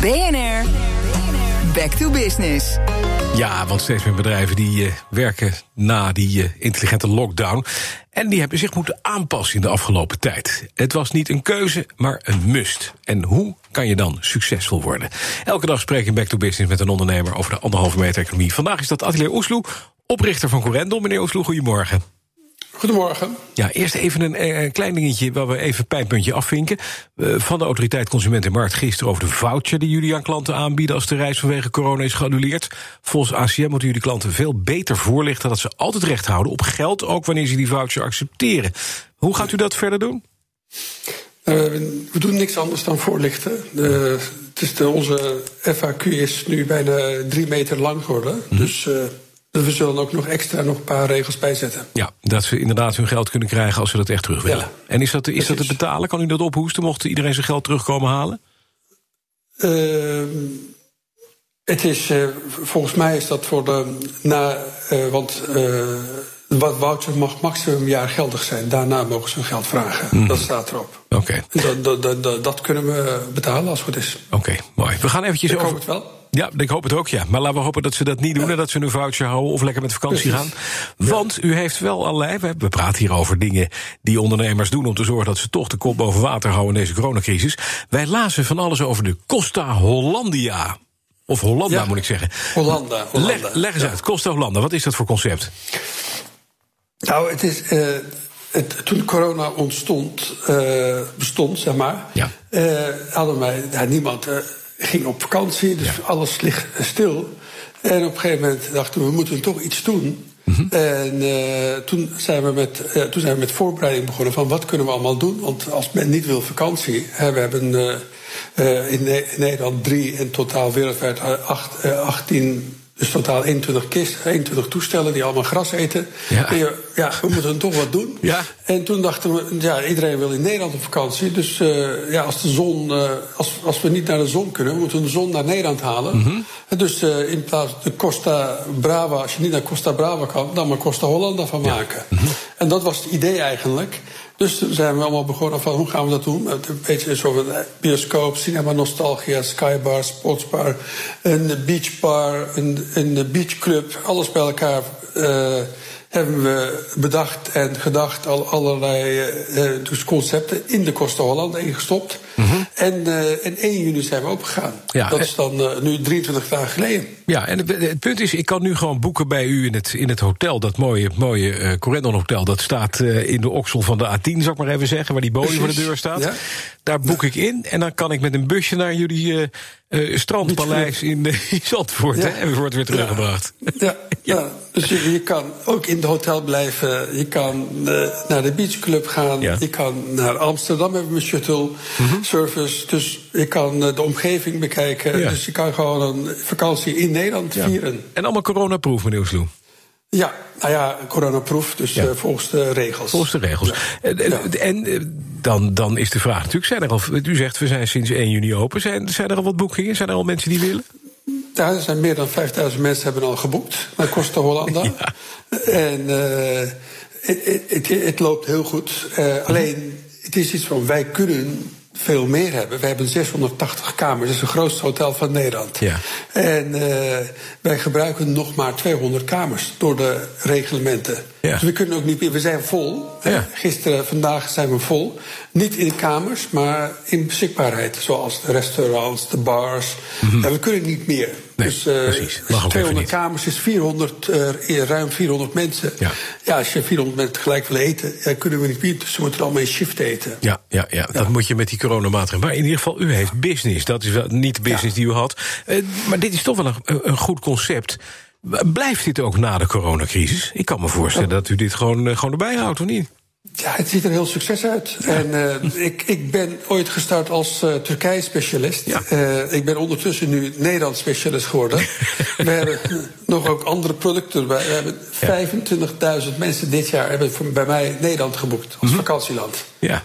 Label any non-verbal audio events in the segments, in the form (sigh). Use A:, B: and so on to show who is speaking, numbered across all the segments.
A: BNR, back to business.
B: Ja, want steeds meer bedrijven die uh, werken na die uh, intelligente lockdown. En die hebben zich moeten aanpassen in de afgelopen tijd. Het was niet een keuze, maar een must. En hoe kan je dan succesvol worden? Elke dag spreek ik Back to Business met een ondernemer over de anderhalve meter economie. Vandaag is dat Atelier Oesloe, oprichter van Corendon. Meneer Oesloe, goedemorgen.
C: Goedemorgen.
B: Ja, eerst even een, een, eh, klein dingetje waar we even pijnpuntje afvinken. Uh, van de autoriteit Consument en Markt gisteren over de voucher die jullie aan klanten aanbieden als de reis vanwege corona is geannuleerd. Volgens ACM moeten jullie klanten veel beter voorlichten dat ze altijd recht houden op geld, ook wanneer ze die voucher accepteren. Hoe gaat u dat verder doen?
C: Uh, we doen niks anders dan voorlichten. De, het is de, onze FAQ is nu bijna drie meter lang geworden. Mm. Dus dus we zullen ook nog extra nog een paar regels bijzetten.
B: Ja, dat ze inderdaad hun geld kunnen krijgen als ze dat echt terug willen. Ja, en is dat, is dat te betalen? Kan u dat ophoesten? Mocht iedereen zijn geld terugkomen halen?
C: Uh, het is, uh, volgens mij is dat voor de. Na, uh, want wat voucher mag maximum een jaar geldig zijn. Daarna mogen ze hun geld vragen. Mm. Dat staat erop.
B: Oké.
C: Okay. Dat, dat, dat, dat, kunnen we betalen als het goed is.
B: Oké, okay, mooi. We gaan eventjes
C: Ik
B: over.
C: hoop het wel.
B: Ja, ik hoop het ook, ja. Maar laten we hopen dat ze dat niet doen... en dat ze een voucher houden of lekker met vakantie gaan. Want u heeft wel allerlei... We praten hier over dingen die ondernemers doen... om te zorgen dat ze toch de kop boven water houden in deze coronacrisis. Wij lazen van alles over de Costa Hollandia. Of Hollanda, ja. moet ik zeggen.
C: Hollanda. Hollanda.
B: Leg, leg eens ja. uit, Costa Hollanda, wat is dat voor concept?
C: Nou, het is... Uh, het, toen corona ontstond, uh, bestond, zeg maar...
B: Ja.
C: Uh, hadden wij niemand ging op vakantie, dus ja. alles ligt stil. En op een gegeven moment dachten we, we moeten toch iets doen. Mm -hmm. En uh, toen, zijn we met, uh, toen zijn we met voorbereiding begonnen van wat kunnen we allemaal doen. Want als men niet wil vakantie, hè, we hebben uh, in, ne in, Nederland drie en totaal wereldwijd acht, 18 dus totaal 21 kisten, 21 toestellen die allemaal gras eten.
B: Ja,
C: je, ja we moeten toch wat doen.
B: Ja.
C: En toen dachten we, ja, iedereen wil in Nederland op vakantie. Dus uh, ja, als de zon, uh, als, als we niet naar de zon kunnen, we moeten de zon naar Nederland halen.
B: Mm -hmm.
C: En dus uh, in plaats de Costa Brava, als je niet naar Costa Brava kan, dan maar Costa Hollanda van maken.
B: Ja. Mm -hmm.
C: En dat was het idee eigenlijk. Dus toen zijn we allemaal begonnen van hoe gaan we dat doen? Een beetje zo van bioscoop, cinema nostalgia, skybar, sportsbar, een beachbar, een, een beachclub, alles bij elkaar. Uh, hebben we bedacht en gedacht, al allerlei uh, dus concepten in de Costa Holland ingestopt. En, uh, en 1 juni zijn we opgegaan.
B: Ja,
C: dat is dan uh, nu 23 dagen geleden.
B: Ja, en het, het, punt is, ik kan nu gewoon boeken bij u in het, in het hotel. Dat mooie, mooie uh, Corendon Hotel. Dat staat in de oksel van de A10, zou ik maar even zeggen. Waar die bolie voor de deur staat.
C: Ja?
B: Daar boek ik in. En dan kan ik met een busje naar jullie uh, strandpaleis in, in Zandvoort.
C: Ja.
B: Hè, en wordt weer teruggebracht.
C: Ja, ja, ja. dus je, je, kan ook in het hotel blijven. Je kan naar de beachclub gaan. Je kan naar Amsterdam hebben we shuttle
B: Mhm.
C: service. Dus je kan de omgeving bekijken. Dus je kan gewoon een vakantie in Nederland vieren.
B: En allemaal coronaproof, meneer.
C: Ja, nou ja, coronaproof, dus
B: Ja.
C: volgens de regels.
B: Volgens de regels. En, en, eh, dan, dan is de vraag natuurlijk, zijn er al, u zegt we zijn sinds 1 juni open. Zijn, zijn er al wat boekingen? Zijn er al mensen die willen?
C: Ja, er zijn meer dan 5000 mensen hebben al geboekt naar Costa Hollanda. (laughs)
B: Ja.
C: En uh, het, loopt heel goed. Uh, alleen, het is iets van wij kunnen veel meer hebben. We hebben 680 kamers. Dat is het grootste hotel van Nederland.
B: Ja.
C: En uh, wij gebruiken nog maar 200 kamers door de reglementen.
B: Ja.
C: Dus we kunnen ook niet meer. We zijn vol.
B: Ja.
C: Gisteren, vandaag zijn we vol. Niet in kamers, maar in beschikbaarheid. Zoals de restaurants, de bars. Mm -hmm. En we kunnen niet meer.
B: Nee,
C: dus uh,
B: even
C: 200
B: niet.
C: kamers is 400, uh, ruim 400 mensen.
B: Ja.
C: ja, als je 400 mensen tegelijk wil eten, ja, kunnen we niet meer. Dus ze moeten allemaal in shift eten.
B: Ja, ja, ja, dat moet je met die coronamaatregelen. Maar in ieder geval, u heeft business. Dat is wel niet de business die u had. Uh, maar dit is toch wel een, een goed concept. Blijft dit ook na de coronacrisis? Ik kan me voorstellen dat u dit gewoon, gewoon erbij houdt, of niet?
C: Ja, het ziet er heel succes uit. Ja. En uh, ik, ik ben ooit gestart als uh, Turkije-specialist.
B: Ja.
C: Uh, ik ben ondertussen nu Nederlands-specialist geworden. (laughs) We hebben nog ook andere producten erbij. We hebben 25.000 mensen dit jaar hebben bij mij Nederland geboekt als mm -hmm. vakantieland.
B: Ja.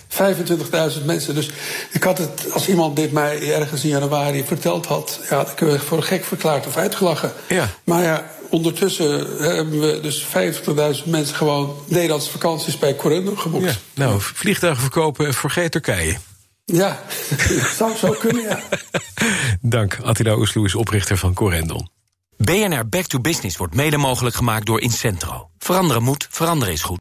C: 25.000 mensen. Dus ik had het, als iemand dit mij ergens in januari verteld had, ja, dan kun je voor gek verklaard of uitgelachen.
B: Ja.
C: Maar ja, ondertussen hebben we dus 50.000 mensen gewoon Nederlandse vakanties bij Corendon geboekt.
B: Ja. Nou, vliegtuigen verkopen, vergeet Turkije.
C: Ja, dat (laughs) zou zo kunnen, ja. (laughs)
B: Dank. Attila Oesloe is oprichter van Corendon.
D: BNR Back to Business wordt mede mogelijk gemaakt door Incentro. Veranderen moet, veranderen is goed.